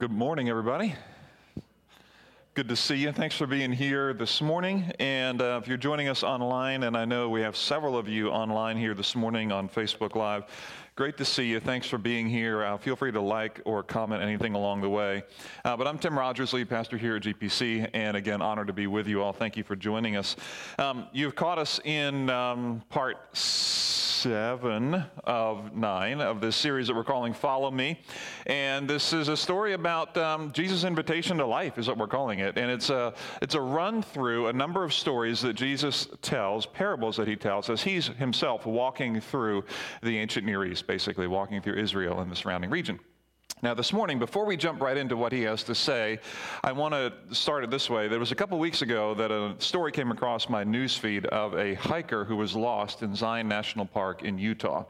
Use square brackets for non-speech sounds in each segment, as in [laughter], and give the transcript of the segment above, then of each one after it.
Good morning, everybody. Good to see you. Thanks for being here this morning. And uh, if you're joining us online, and I know we have several of you online here this morning on Facebook Live, great to see you. Thanks for being here. Uh, feel free to like or comment anything along the way. Uh, but I'm Tim Rogers, lead pastor here at GPC, and again, honored to be with you all. Thank you for joining us. Um, you've caught us in um, part seven of nine of this series that we're calling Follow Me. And this is a story about um, Jesus' invitation to life, is what we're calling it. And it's a, it's a run through a number of stories that Jesus tells, parables that he tells, as he's himself walking through the ancient Near East, basically, walking through Israel and the surrounding region. Now, this morning, before we jump right into what he has to say, I want to start it this way. There was a couple weeks ago that a story came across my newsfeed of a hiker who was lost in Zion National Park in Utah.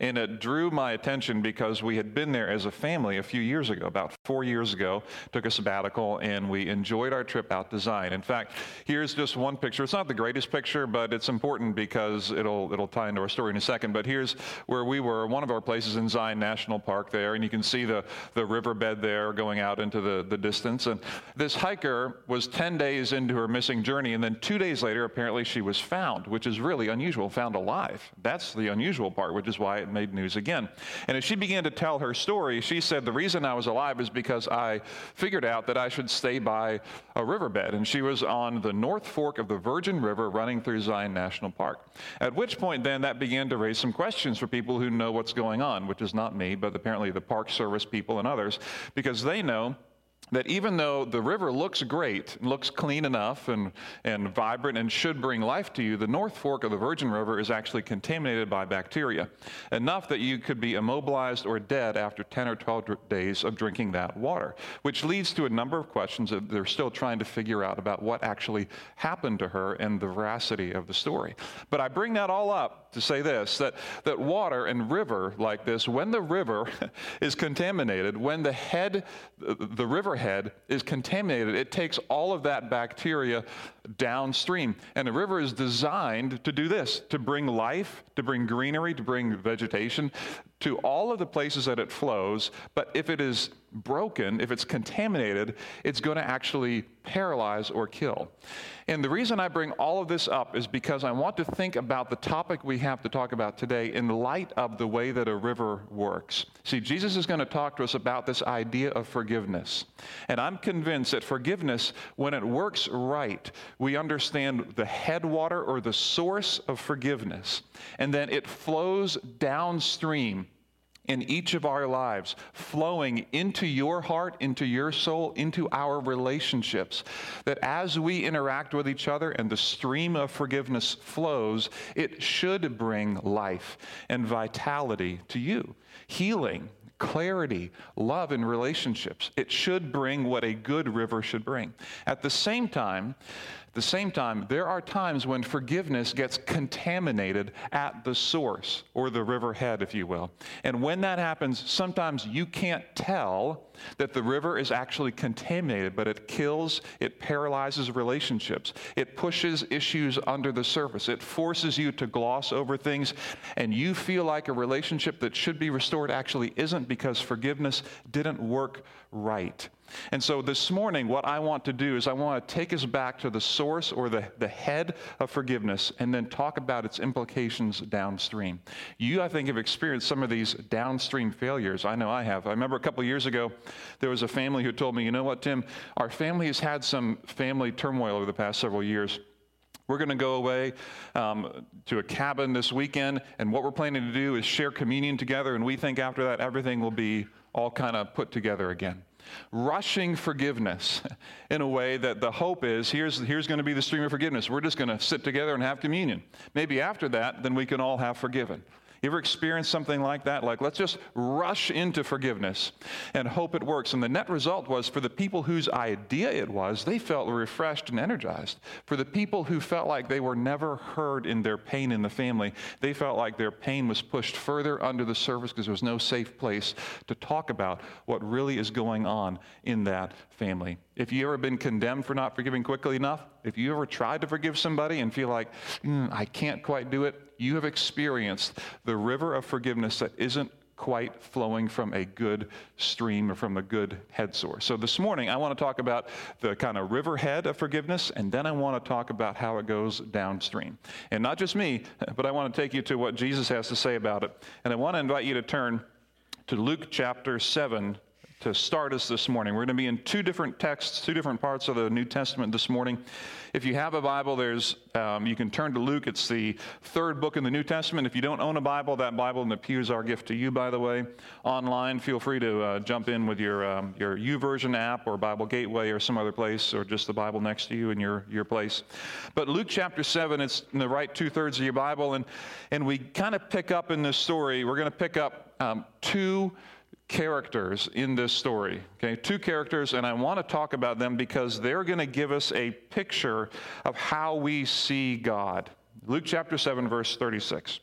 And it drew my attention because we had been there as a family a few years ago, about four years ago, took a sabbatical, and we enjoyed our trip out to Zion. In fact, here's just one picture. It's not the greatest picture, but it's important because it'll, it'll tie into our story in a second. But here's where we were, one of our places in Zion National Park there, and you can see the the riverbed there going out into the, the distance. And this hiker was 10 days into her missing journey, and then two days later, apparently she was found, which is really unusual, found alive. That's the unusual part, which is why it made news again. And as she began to tell her story, she said, The reason I was alive is because I figured out that I should stay by a riverbed. And she was on the North Fork of the Virgin River running through Zion National Park. At which point, then, that began to raise some questions for people who know what's going on, which is not me, but apparently the Park Service people people and others because they know that even though the river looks great, looks clean enough and, and vibrant and should bring life to you, the North Fork of the Virgin River is actually contaminated by bacteria, enough that you could be immobilized or dead after 10 or 12 days of drinking that water, which leads to a number of questions that they're still trying to figure out about what actually happened to her and the veracity of the story. But I bring that all up to say this that, that water and river like this, when the river [laughs] is contaminated, when the head, the river head is contaminated, it takes all of that bacteria downstream. And the river is designed to do this to bring life, to bring greenery, to bring vegetation to all of the places that it flows. But if it is broken, if it's contaminated, it's going to actually paralyze or kill. And the reason I bring all of this up is because I want to think about the topic we have to talk about today in light of the way that a river works. See, Jesus is going to talk to us about this idea of forgiveness. And I'm convinced that forgiveness, when it works right, we understand the headwater or the source of forgiveness, and then it flows downstream in each of our lives, flowing into your heart, into your soul, into our relationships. That as we interact with each other and the stream of forgiveness flows, it should bring life and vitality to you, healing. Clarity, love in relationships. It should bring what a good river should bring. At the same time, the same time, there are times when forgiveness gets contaminated at the source or the river head, if you will. And when that happens, sometimes you can't tell that the river is actually contaminated, but it kills, it paralyzes relationships, it pushes issues under the surface, it forces you to gloss over things, and you feel like a relationship that should be restored actually isn't because forgiveness didn't work right. And so this morning, what I want to do is I want to take us back to the source or the, the head of forgiveness and then talk about its implications downstream. You, I think, have experienced some of these downstream failures. I know I have. I remember a couple years ago, there was a family who told me, you know what, Tim, our family has had some family turmoil over the past several years. We're going to go away um, to a cabin this weekend, and what we're planning to do is share communion together, and we think after that everything will be all kind of put together again rushing forgiveness [laughs] in a way that the hope is here's, here's going to be the stream of forgiveness. We're just going to sit together and have communion. Maybe after that, then we can all have forgiven. You ever experienced something like that? Like, let's just rush into forgiveness and hope it works. And the net result was for the people whose idea it was, they felt refreshed and energized. For the people who felt like they were never heard in their pain in the family, they felt like their pain was pushed further under the surface because there was no safe place to talk about what really is going on in that family. If you ever been condemned for not forgiving quickly enough, if you ever tried to forgive somebody and feel like, mm, I can't quite do it, you have experienced the river of forgiveness that isn't quite flowing from a good stream or from a good head source. So this morning, I want to talk about the kind of riverhead of forgiveness, and then I want to talk about how it goes downstream. And not just me, [laughs] but I want to take you to what Jesus has to say about it. And I want to invite you to turn to Luke chapter 7, to start us this morning. We're going to be in two different texts, two different parts of the New Testament this morning. If you have a Bible, there's um, you can turn to Luke. It's the third book in the New Testament. If you don't own a Bible, that Bible in the pew is our gift to you. By the way, online, feel free to uh, jump in with your um, your YouVersion app or Bible Gateway or some other place, or just the Bible next to you in your your place. But Luke chapter seven, it's in the right two thirds of your Bible, and and we kind of pick up in this story. We're going to pick up um, two characters in this story. Okay, two characters, and I want to talk about them because they're going to give us a picture of how we see God. Luke chapter 7, verse 36.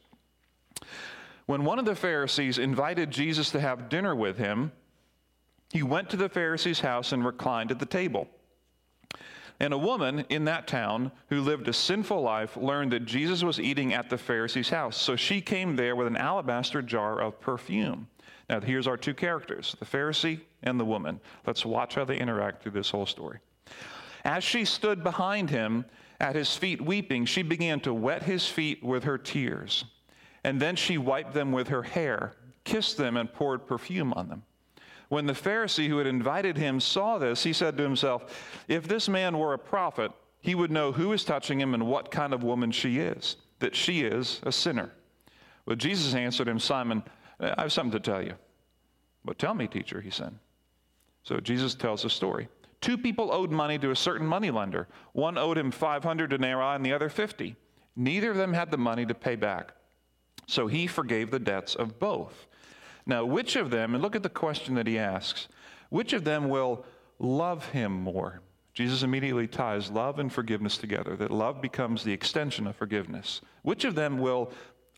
When one of the Pharisees invited Jesus to have dinner with him, he went to the Pharisee's house and reclined at the table. And a woman in that town who lived a sinful life learned that Jesus was eating at the Pharisee's house. So she came there with an alabaster jar of perfume. Now, here's our two characters the Pharisee and the woman. Let's watch how they interact through this whole story. As she stood behind him at his feet weeping, she began to wet his feet with her tears. And then she wiped them with her hair, kissed them, and poured perfume on them. When the Pharisee who had invited him saw this, he said to himself, If this man were a prophet, he would know who is touching him and what kind of woman she is, that she is a sinner. But Jesus answered him, Simon, I have something to tell you. But tell me, teacher, he said. So Jesus tells a story. Two people owed money to a certain moneylender. One owed him 500 denarii and the other 50. Neither of them had the money to pay back. So he forgave the debts of both. Now, which of them, and look at the question that he asks, which of them will love him more? Jesus immediately ties love and forgiveness together, that love becomes the extension of forgiveness. Which of them will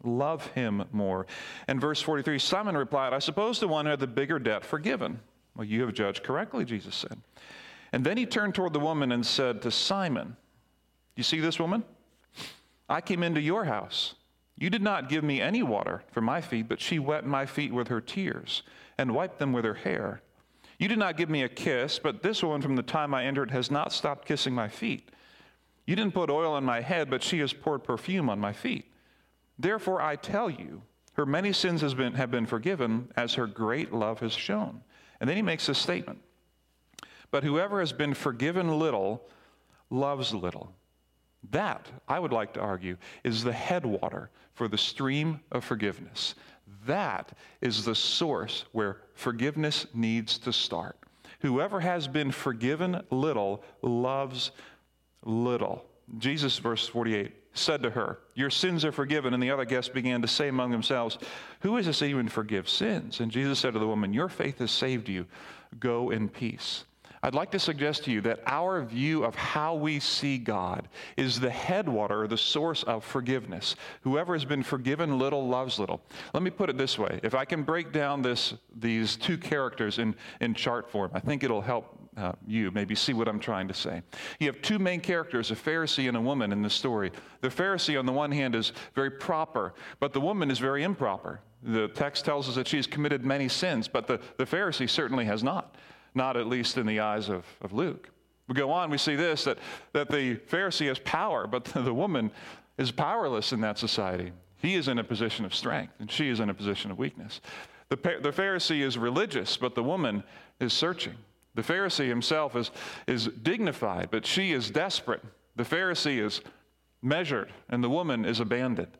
love him more. And verse 43 Simon replied, I suppose the one who had the bigger debt forgiven. Well, you have judged correctly, Jesus said. And then he turned toward the woman and said to Simon, You see this woman? I came into your house. You did not give me any water for my feet, but she wet my feet with her tears and wiped them with her hair. You did not give me a kiss, but this woman from the time I entered has not stopped kissing my feet. You didn't put oil on my head, but she has poured perfume on my feet. Therefore, I tell you, her many sins been, have been forgiven as her great love has shown. And then he makes this statement But whoever has been forgiven little loves little. That, I would like to argue, is the headwater for the stream of forgiveness. That is the source where forgiveness needs to start. Whoever has been forgiven little loves little. Jesus, verse 48, said to her, Your sins are forgiven. And the other guests began to say among themselves, Who is this even forgives sins? And Jesus said to the woman, Your faith has saved you. Go in peace. I'd like to suggest to you that our view of how we see God is the headwater, the source of forgiveness. Whoever has been forgiven little loves little. Let me put it this way. If I can break down this, these two characters in, in chart form, I think it'll help uh, you maybe see what I'm trying to say. You have two main characters, a Pharisee and a woman in the story. The Pharisee, on the one hand, is very proper, but the woman is very improper. The text tells us that she has committed many sins, but the, the Pharisee certainly has not, not at least in the eyes of, of Luke. We go on, we see this that, that the Pharisee has power, but [laughs] the woman is powerless in that society. He is in a position of strength, and she is in a position of weakness. The, the Pharisee is religious, but the woman is searching. The Pharisee himself is, is dignified, but she is desperate. The Pharisee is measured, and the woman is abandoned.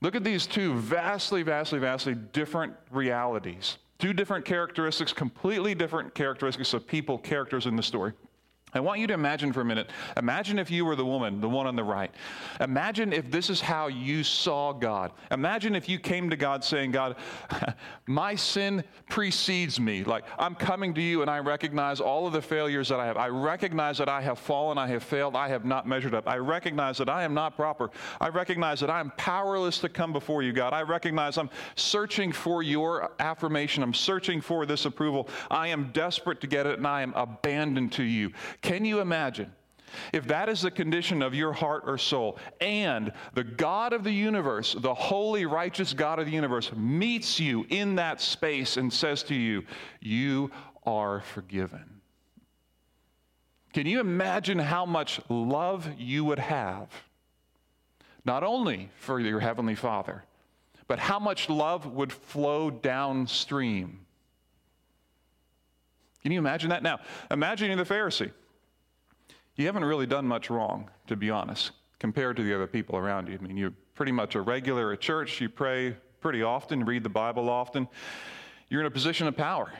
Look at these two vastly, vastly, vastly different realities. Two different characteristics, completely different characteristics of people, characters in the story. I want you to imagine for a minute. Imagine if you were the woman, the one on the right. Imagine if this is how you saw God. Imagine if you came to God saying, God, [laughs] my sin precedes me. Like, I'm coming to you and I recognize all of the failures that I have. I recognize that I have fallen, I have failed, I have not measured up. I recognize that I am not proper. I recognize that I am powerless to come before you, God. I recognize I'm searching for your affirmation. I'm searching for this approval. I am desperate to get it and I am abandoned to you. Can you imagine if that is the condition of your heart or soul, and the God of the universe, the holy, righteous God of the universe, meets you in that space and says to you, You are forgiven. Can you imagine how much love you would have? Not only for your Heavenly Father, but how much love would flow downstream. Can you imagine that? Now, imagine the Pharisee you haven't really done much wrong, to be honest, compared to the other people around you. I mean, you're pretty much a regular at church, you pray pretty often, read the Bible often. You're in a position of power.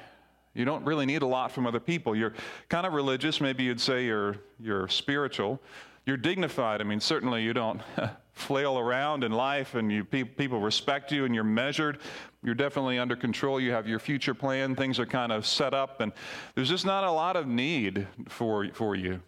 You don't really need a lot from other people. You're kind of religious, maybe you'd say you're, you're spiritual. You're dignified. I mean, certainly you don't [laughs] flail around in life and you, people respect you and you're measured. You're definitely under control. You have your future plan. Things are kind of set up, and there's just not a lot of need for, for you.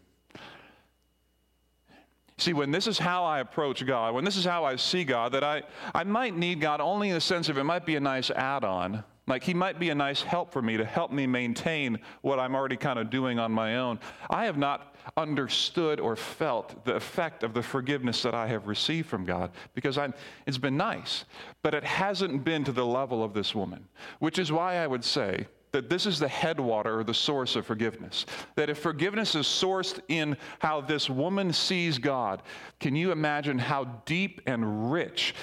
See, when this is how I approach God, when this is how I see God, that I, I might need God only in the sense of it might be a nice add on. Like he might be a nice help for me to help me maintain what I'm already kind of doing on my own. I have not understood or felt the effect of the forgiveness that I have received from God because I'm, it's been nice, but it hasn't been to the level of this woman, which is why I would say that this is the headwater or the source of forgiveness. That if forgiveness is sourced in how this woman sees God, can you imagine how deep and rich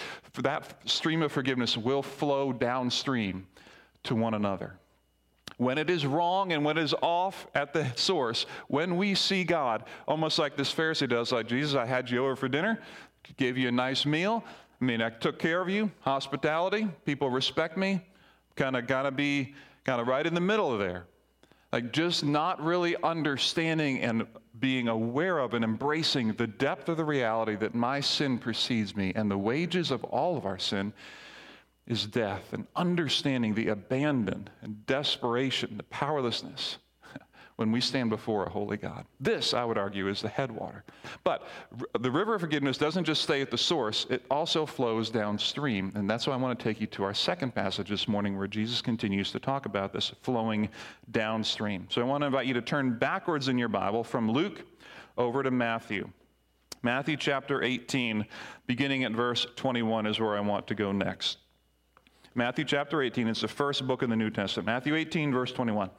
that stream of forgiveness will flow downstream to one another? When it is wrong and when it is off at the source, when we see God, almost like this Pharisee does, like Jesus, I had you over for dinner, gave you a nice meal. I mean, I took care of you, hospitality, people respect me, kind of got to be kind of right in the middle of there. Like just not really understanding and being aware of and embracing the depth of the reality that my sin precedes me and the wages of all of our sin is death, and understanding the abandon and desperation, the powerlessness when we stand before a holy God. This, I would argue, is the headwater. But the river of forgiveness doesn't just stay at the source, it also flows downstream. And that's why I want to take you to our second passage this morning where Jesus continues to talk about this flowing downstream. So I want to invite you to turn backwards in your Bible from Luke over to Matthew. Matthew chapter 18, beginning at verse 21, is where I want to go next. Matthew chapter 18, it's the first book in the New Testament. Matthew 18, verse 21.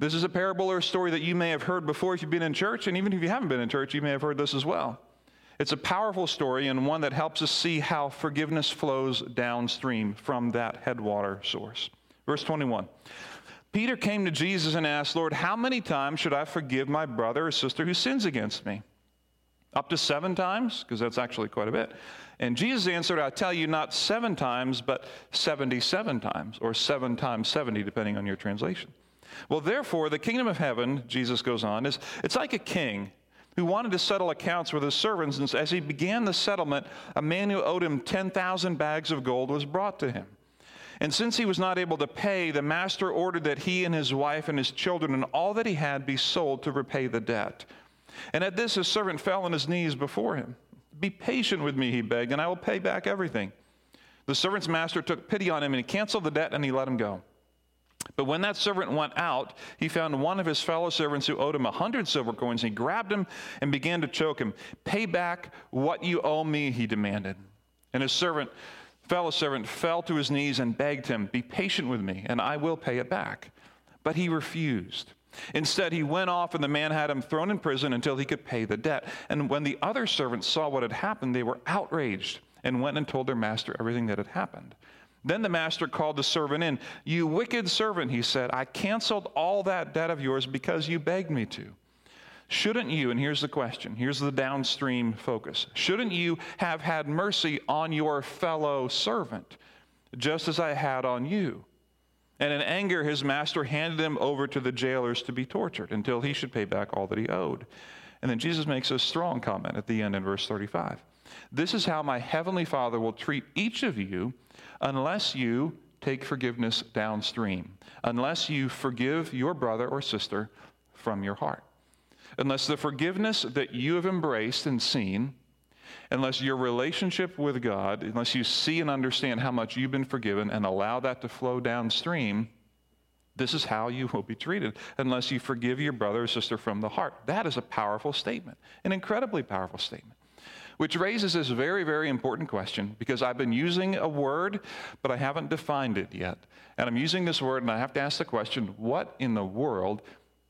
This is a parable or a story that you may have heard before if you've been in church, and even if you haven't been in church, you may have heard this as well. It's a powerful story and one that helps us see how forgiveness flows downstream from that headwater source. Verse 21. Peter came to Jesus and asked, Lord, how many times should I forgive my brother or sister who sins against me? Up to seven times? Because that's actually quite a bit. And Jesus answered, I tell you, not seven times, but 77 times, or seven times 70, depending on your translation. Well, therefore, the kingdom of heaven, Jesus goes on, is it's like a king who wanted to settle accounts with his servants. And as he began the settlement, a man who owed him 10,000 bags of gold was brought to him. And since he was not able to pay, the master ordered that he and his wife and his children and all that he had be sold to repay the debt. And at this, his servant fell on his knees before him. Be patient with me, he begged, and I will pay back everything. The servant's master took pity on him and he canceled the debt and he let him go. But when that servant went out, he found one of his fellow servants who owed him a hundred silver coins. He grabbed him and began to choke him. Pay back what you owe me, he demanded. And his servant, fellow servant, fell to his knees and begged him, Be patient with me, and I will pay it back. But he refused. Instead, he went off, and the man had him thrown in prison until he could pay the debt. And when the other servants saw what had happened, they were outraged and went and told their master everything that had happened. Then the master called the servant in. You wicked servant, he said, I canceled all that debt of yours because you begged me to. Shouldn't you, and here's the question, here's the downstream focus, shouldn't you have had mercy on your fellow servant, just as I had on you? And in anger, his master handed him over to the jailers to be tortured until he should pay back all that he owed. And then Jesus makes a strong comment at the end in verse 35. This is how my heavenly Father will treat each of you unless you take forgiveness downstream, unless you forgive your brother or sister from your heart. Unless the forgiveness that you have embraced and seen, unless your relationship with God, unless you see and understand how much you've been forgiven and allow that to flow downstream, This is how you will be treated unless you forgive your brother or sister from the heart. That is a powerful statement, an incredibly powerful statement. Which raises this very, very important question because I've been using a word, but I haven't defined it yet. And I'm using this word, and I have to ask the question what in the world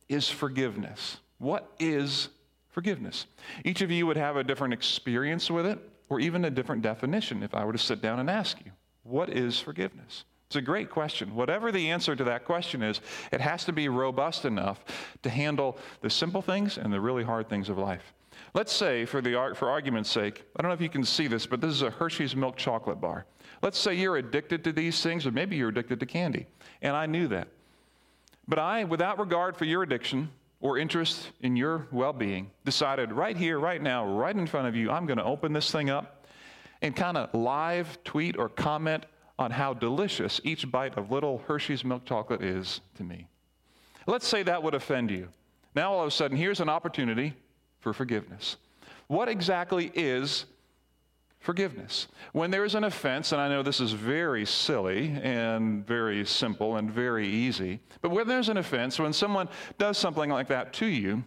is forgiveness? What is forgiveness? Each of you would have a different experience with it, or even a different definition if I were to sit down and ask you, What is forgiveness? It's a great question. Whatever the answer to that question is, it has to be robust enough to handle the simple things and the really hard things of life. Let's say, for, the, for argument's sake, I don't know if you can see this, but this is a Hershey's milk chocolate bar. Let's say you're addicted to these things, or maybe you're addicted to candy, and I knew that. But I, without regard for your addiction or interest in your well being, decided right here, right now, right in front of you, I'm going to open this thing up and kind of live tweet or comment on how delicious each bite of little Hershey's milk chocolate is to me. Let's say that would offend you. Now, all of a sudden, here's an opportunity for forgiveness. What exactly is forgiveness? When there is an offense, and I know this is very silly and very simple and very easy, but when there's an offense, when someone does something like that to you,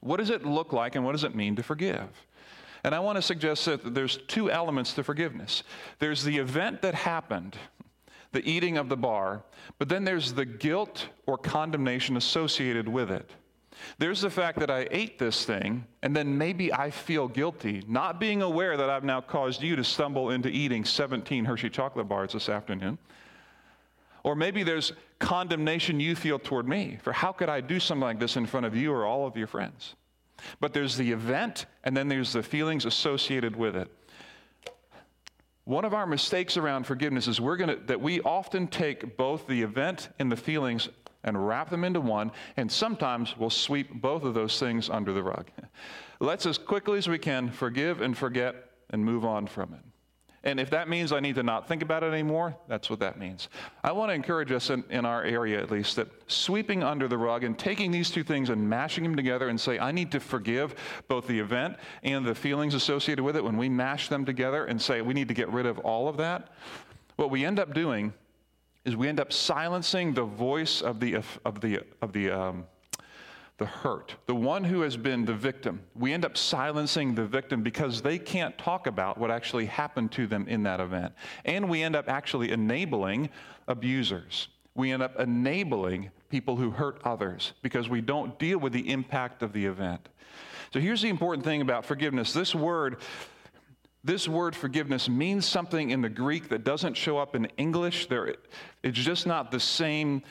what does it look like and what does it mean to forgive? And I want to suggest that there's two elements to forgiveness there's the event that happened, the eating of the bar, but then there's the guilt or condemnation associated with it. There's the fact that I ate this thing, and then maybe I feel guilty, not being aware that I've now caused you to stumble into eating 17 Hershey chocolate bars this afternoon. Or maybe there's condemnation you feel toward me for how could I do something like this in front of you or all of your friends? But there's the event, and then there's the feelings associated with it. One of our mistakes around forgiveness is we're to that we often take both the event and the feelings and wrap them into one, and sometimes we'll sweep both of those things under the rug. Let's as quickly as we can forgive and forget and move on from it. And if that means I need to not think about it anymore, that's what that means. I want to encourage us in, in, our area at least that sweeping under the rug and taking these two things and mashing them together and say, I need to forgive both the event and the feelings associated with it, when we mash them together and say we need to get rid of all of that, what we end up doing is we end up silencing the voice of the, of the, of the, um, the hurt, the one who has been the victim. We end up silencing the victim because they can't talk about what actually happened to them in that event. And we end up actually enabling abusers. We end up enabling people who hurt others because we don't deal with the impact of the event. So here's the important thing about forgiveness this word this word forgiveness means something in the Greek that doesn't show up in English. There, it's just not the same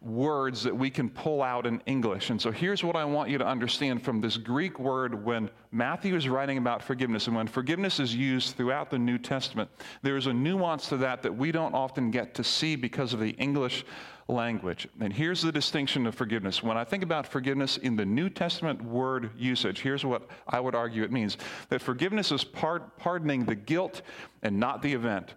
words that we can pull out in English. And so here's what I want you to understand from this Greek word when Matthew is writing about forgiveness and when forgiveness is used throughout the New Testament, there's a nuance to that that we don't often get to see because of the English language. And here's the distinction of forgiveness. When I think about forgiveness in the New Testament word usage, here's what I would argue it means that forgiveness is part, pardoning the guilt and not the event.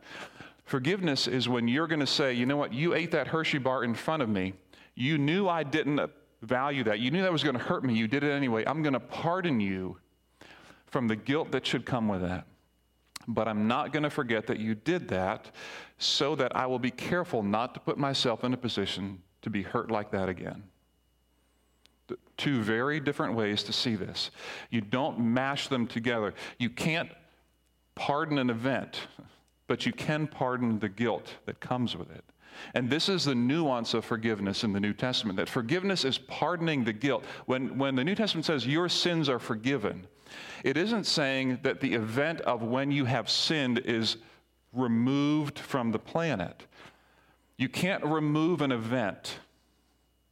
Forgiveness is when you're going to say, you know what, you ate that Hershey bar in front of me. You knew I didn't value that. You knew that was going to hurt me. You did it anyway. I'm going to pardon you from the guilt that should come with that. But I'm not going to forget that you did that so that I will be careful not to put myself in a position to be hurt like that again. Two very different ways to see this. You don't mash them together. You can't pardon an event, but you can pardon the guilt that comes with it. And this is the nuance of forgiveness in the New Testament that forgiveness is pardoning the guilt. When, when the New Testament says your sins are forgiven, it isn't saying that the event of when you have sinned is removed from the planet. You can't remove an event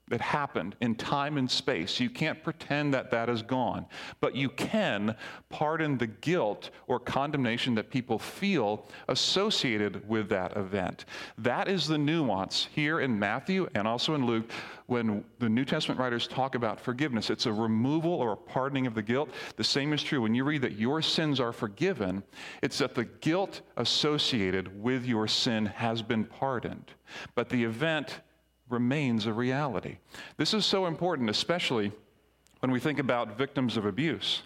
that happened in time and space. You can't pretend that that is gone, but you can pardon the guilt or condemnation that people feel associated with that event. That is the nuance here in Matthew and also in Luke when the New Testament writers talk about forgiveness. It's a removal or a pardoning of the guilt. The same is true when you read that your sins are forgiven, it's that the guilt associated with your sin has been pardoned. But the event remains a reality. This is so important, especially when we think about victims of abuse.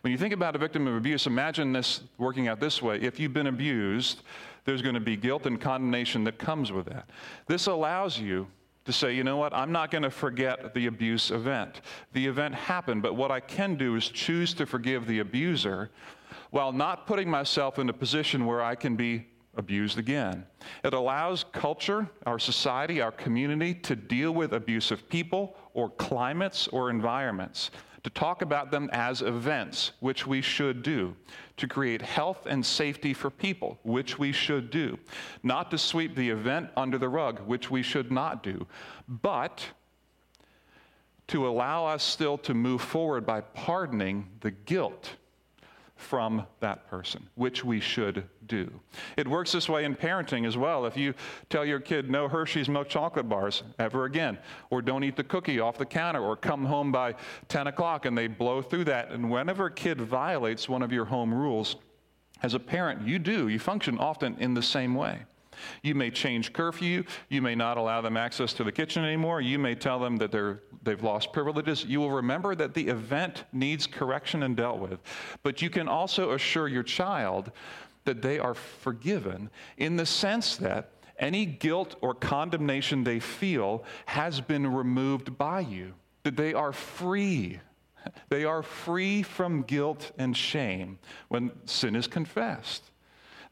When you think about a victim of abuse, imagine this working out this way. If you've been abused, there's going to be guilt and condemnation that comes with that. This allows you to say, you know what, I'm not going to forget the abuse event. The event happened, but what I can do is choose to forgive the abuser while not putting myself in a position where I can be abused again. It allows culture, our society, our community to deal with abusive people or climates or environments, to talk about them as events, which we should do, to create health and safety for people, which we should do, not to sweep the event under the rug, which we should not do, but to allow us still to move forward by pardoning the guilt from that person, which we should do. It works this way in parenting as well. If you tell your kid, no Hershey's milk chocolate bars ever again, or don't eat the cookie off the counter, or come home by 10 o'clock and they blow through that, and whenever a kid violates one of your home rules, as a parent, you do, you function often in the same way. You may change curfew. You may not allow them access to the kitchen anymore. You may tell them that they're, they've lost privileges. You will remember that the event needs correction and dealt with. But you can also assure your child that they are forgiven in the sense that any guilt or condemnation they feel has been removed by you, that they are free. They are free from guilt and shame when sin is confessed.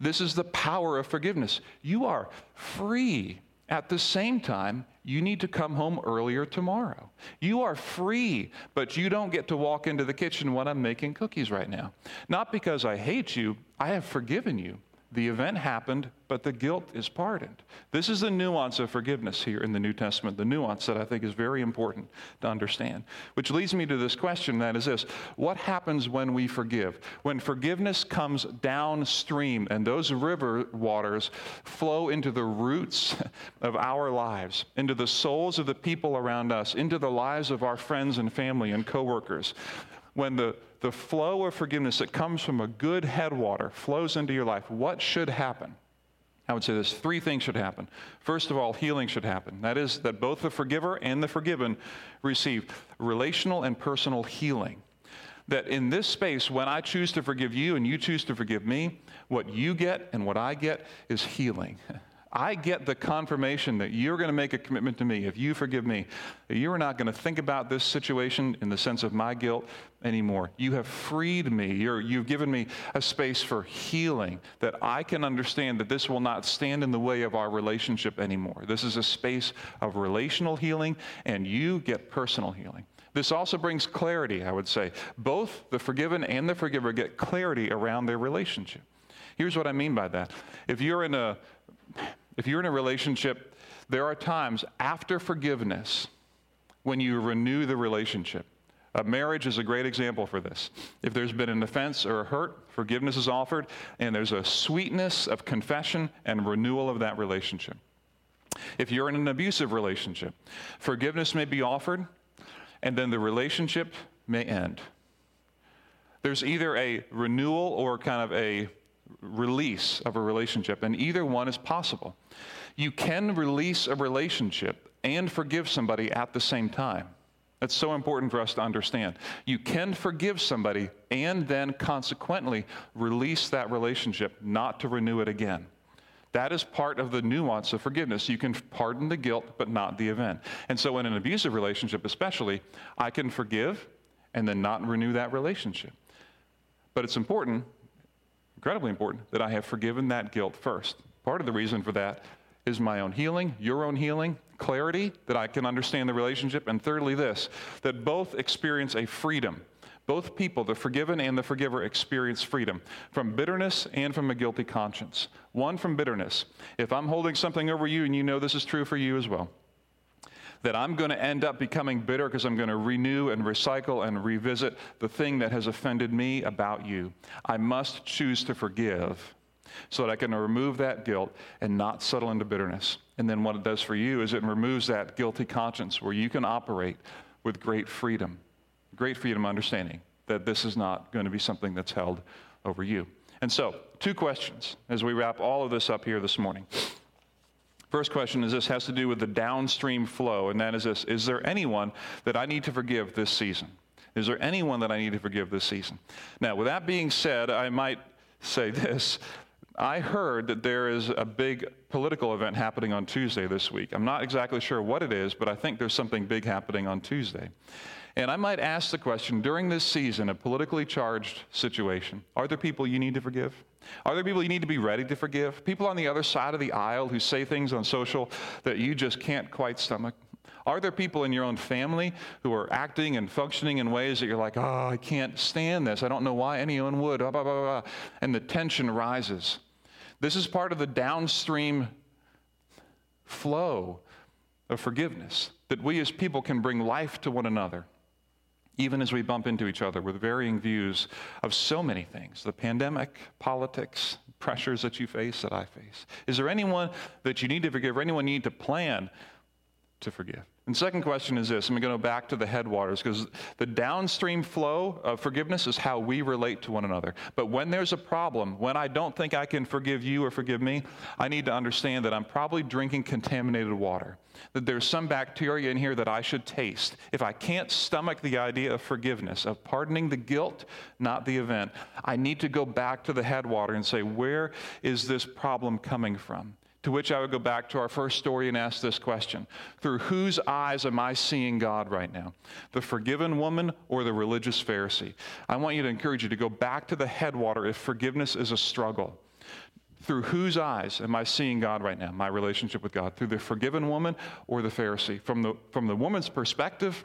This is the power of forgiveness. You are free. At the same time, you need to come home earlier tomorrow. You are free, but you don't get to walk into the kitchen when I'm making cookies right now. Not because I hate you, I have forgiven you. The event happened, but the guilt is pardoned. This is the nuance of forgiveness here in the New Testament, the nuance that I think is very important to understand. Which leads me to this question that is this What happens when we forgive? When forgiveness comes downstream and those river waters flow into the roots of our lives, into the souls of the people around us, into the lives of our friends and family and coworkers, when the, the flow of forgiveness that comes from a good headwater flows into your life, what should happen? I would say this three things should happen. First of all, healing should happen. That is, that both the forgiver and the forgiven receive relational and personal healing. That in this space, when I choose to forgive you and you choose to forgive me, what you get and what I get is healing. [laughs] I get the confirmation that you're going to make a commitment to me if you forgive me, you are not going to think about this situation in the sense of my guilt anymore. You have freed me. you you've given me a space for healing that I can understand that this will not stand in the way of our relationship anymore. This is a space of relational healing, and you get personal healing. This also brings clarity, I would say. Both the forgiven and the forgiver get clarity around their relationship. Here's what I mean by that. If you're in a if you're in a relationship, there are times after forgiveness when you renew the relationship. A marriage is a great example for this. If there's been an offense or a hurt, forgiveness is offered, and there's a sweetness of confession and renewal of that relationship. If you're in an abusive relationship, forgiveness may be offered, and then the relationship may end. There's either a renewal or kind of a release of a relationship, and either one is possible. You can release a relationship and forgive somebody at the same time. That's so important for us to understand. You can forgive somebody and then consequently release that relationship, not to renew it again. That is part of the nuance of forgiveness. You can pardon the guilt, but not the event. And so, in an abusive relationship, especially, I can forgive and then not renew that relationship. But it's important incredibly important that I have forgiven that guilt first. Part of the reason for that is my own healing, your own healing, clarity that I can understand the relationship, and thirdly, this that both experience a freedom. Both people, the forgiven and the forgiver, experience freedom from bitterness and from a guilty conscience. One from bitterness. If I'm holding something over you and you know this is true for you as well, that I'm going to end up becoming bitter because I'm going to renew and recycle and revisit the thing that has offended me about you. I must choose to forgive so that I can remove that guilt and not settle into bitterness. And then what it does for you is it removes that guilty conscience where you can operate with great freedom, great freedom understanding that this is not going to be something that's held over you. And so, two questions as we wrap all of this up here this morning. First question is this has to do with the downstream flow, and that is this Is there anyone that I need to forgive this season? Is there anyone that I need to forgive this season? Now, with that being said, I might say this I heard that there is a big political event happening on Tuesday this week. I'm not exactly sure what it is, but I think there's something big happening on Tuesday. And I might ask the question during this season, a politically charged situation, are there people you need to forgive? Are there people you need to be ready to forgive? People on the other side of the aisle who say things on social that you just can't quite stomach? Are there people in your own family who are acting and functioning in ways that you're like, oh, I can't stand this. I don't know why anyone would. Blah, blah, blah, and the tension rises. This is part of the downstream flow of forgiveness that we as people can bring life to one another even as we bump into each other with varying views of so many things the pandemic, politics, pressures that you face, that I face. Is there anyone that you need to forgive, or anyone you need to plan to forgive? And second question is this. I'm going to go back to the headwaters because the downstream flow of forgiveness is how we relate to one another. But when there's a problem, when I don't think I can forgive you or forgive me, I need to understand that I'm probably drinking contaminated water. That there's some bacteria in here that I should taste. If I can't stomach the idea of forgiveness, of pardoning the guilt, not the event, I need to go back to the headwater and say, where is this problem coming from? To which I would go back to our first story and ask this question Through whose eyes am I seeing God right now? The forgiven woman or the religious Pharisee? I want you to encourage you to go back to the headwater if forgiveness is a struggle. Through whose eyes am I seeing God right now? My relationship with God. Through the forgiven woman or the Pharisee? From the, from the woman's perspective,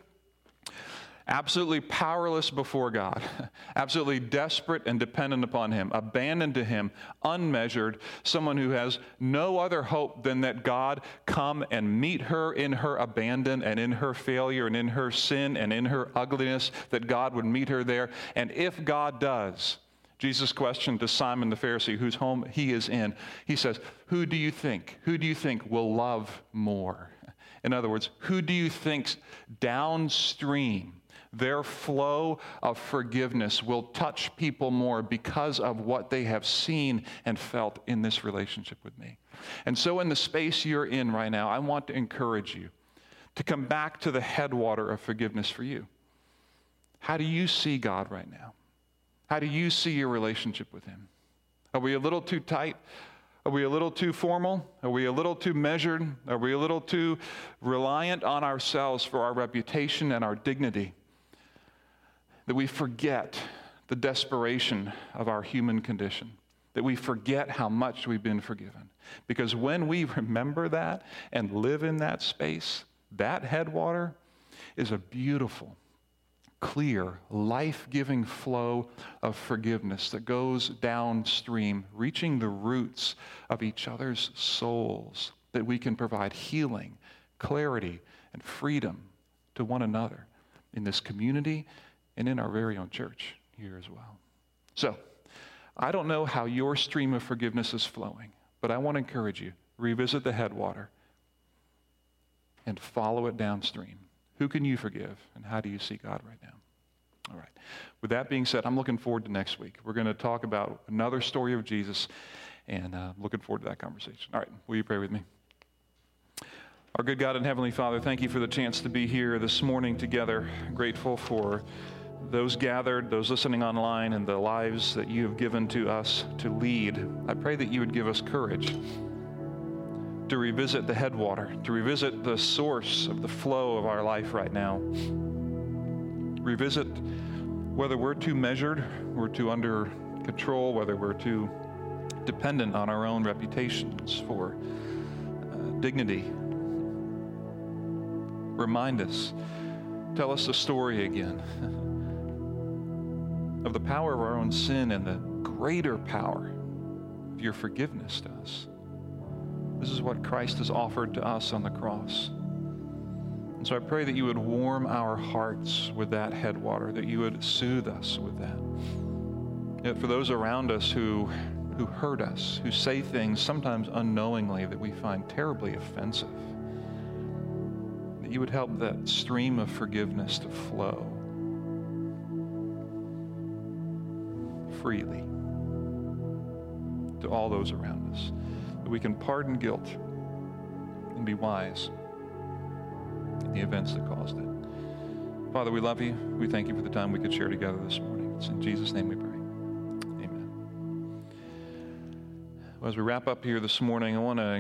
absolutely powerless before God, [laughs] absolutely desperate and dependent upon Him, abandoned to Him, unmeasured, someone who has no other hope than that God come and meet her in her abandon and in her failure and in her sin and in her ugliness, that God would meet her there. And if God does, Jesus questioned to Simon the Pharisee, whose home he is in, he says, Who do you think? Who do you think will love more? In other words, who do you think downstream their flow of forgiveness will touch people more because of what they have seen and felt in this relationship with me. And so, in the space you're in right now, I want to encourage you to come back to the headwater of forgiveness for you. How do you see God right now? How do you see your relationship with Him? Are we a little too tight? Are we a little too formal? Are we a little too measured? Are we a little too reliant on ourselves for our reputation and our dignity? That we forget the desperation of our human condition, that we forget how much we've been forgiven. Because when we remember that and live in that space, that headwater is a beautiful, clear, life giving flow of forgiveness that goes downstream, reaching the roots of each other's souls, that we can provide healing, clarity, and freedom to one another in this community and in our very own church here as well. So, I don't know how your stream of forgiveness is flowing, but I want to encourage you revisit the headwater and follow it downstream. Who can you forgive, and how do you see God right now? All right. With that being said, I'm looking forward to next week. We're going to talk about another story of Jesus, and uh, looking forward to that conversation. All right. Will you pray with me? Our good God and Heavenly Father, thank you for the chance to be here this morning together. Grateful for those gathered, those listening online, and the lives that you have given to us to lead, I pray that you would give us courage to revisit the headwater, to revisit the source of the flow of our life right now. Revisit whether we're too measured, we're too under control, whether we're too dependent on our own reputations for uh, dignity. Remind us. Tell us the story again. [laughs] of the power of our own sin and the greater power of your forgiveness to us. This is what Christ has offered to us on the cross. And so I pray that you would warm our hearts with that headwater, that you would soothe us with that. Yet for those around us who, who hurt us, who say things sometimes unknowingly that we find terribly offensive, that you would help that stream of forgiveness to flow freely to all those around us, that we can pardon guilt and be wise in the events that caused it. Father, we love you. We thank you for the time we could share together this morning. It's in Jesus' name we pray. Amen. As we wrap up here this morning, I want to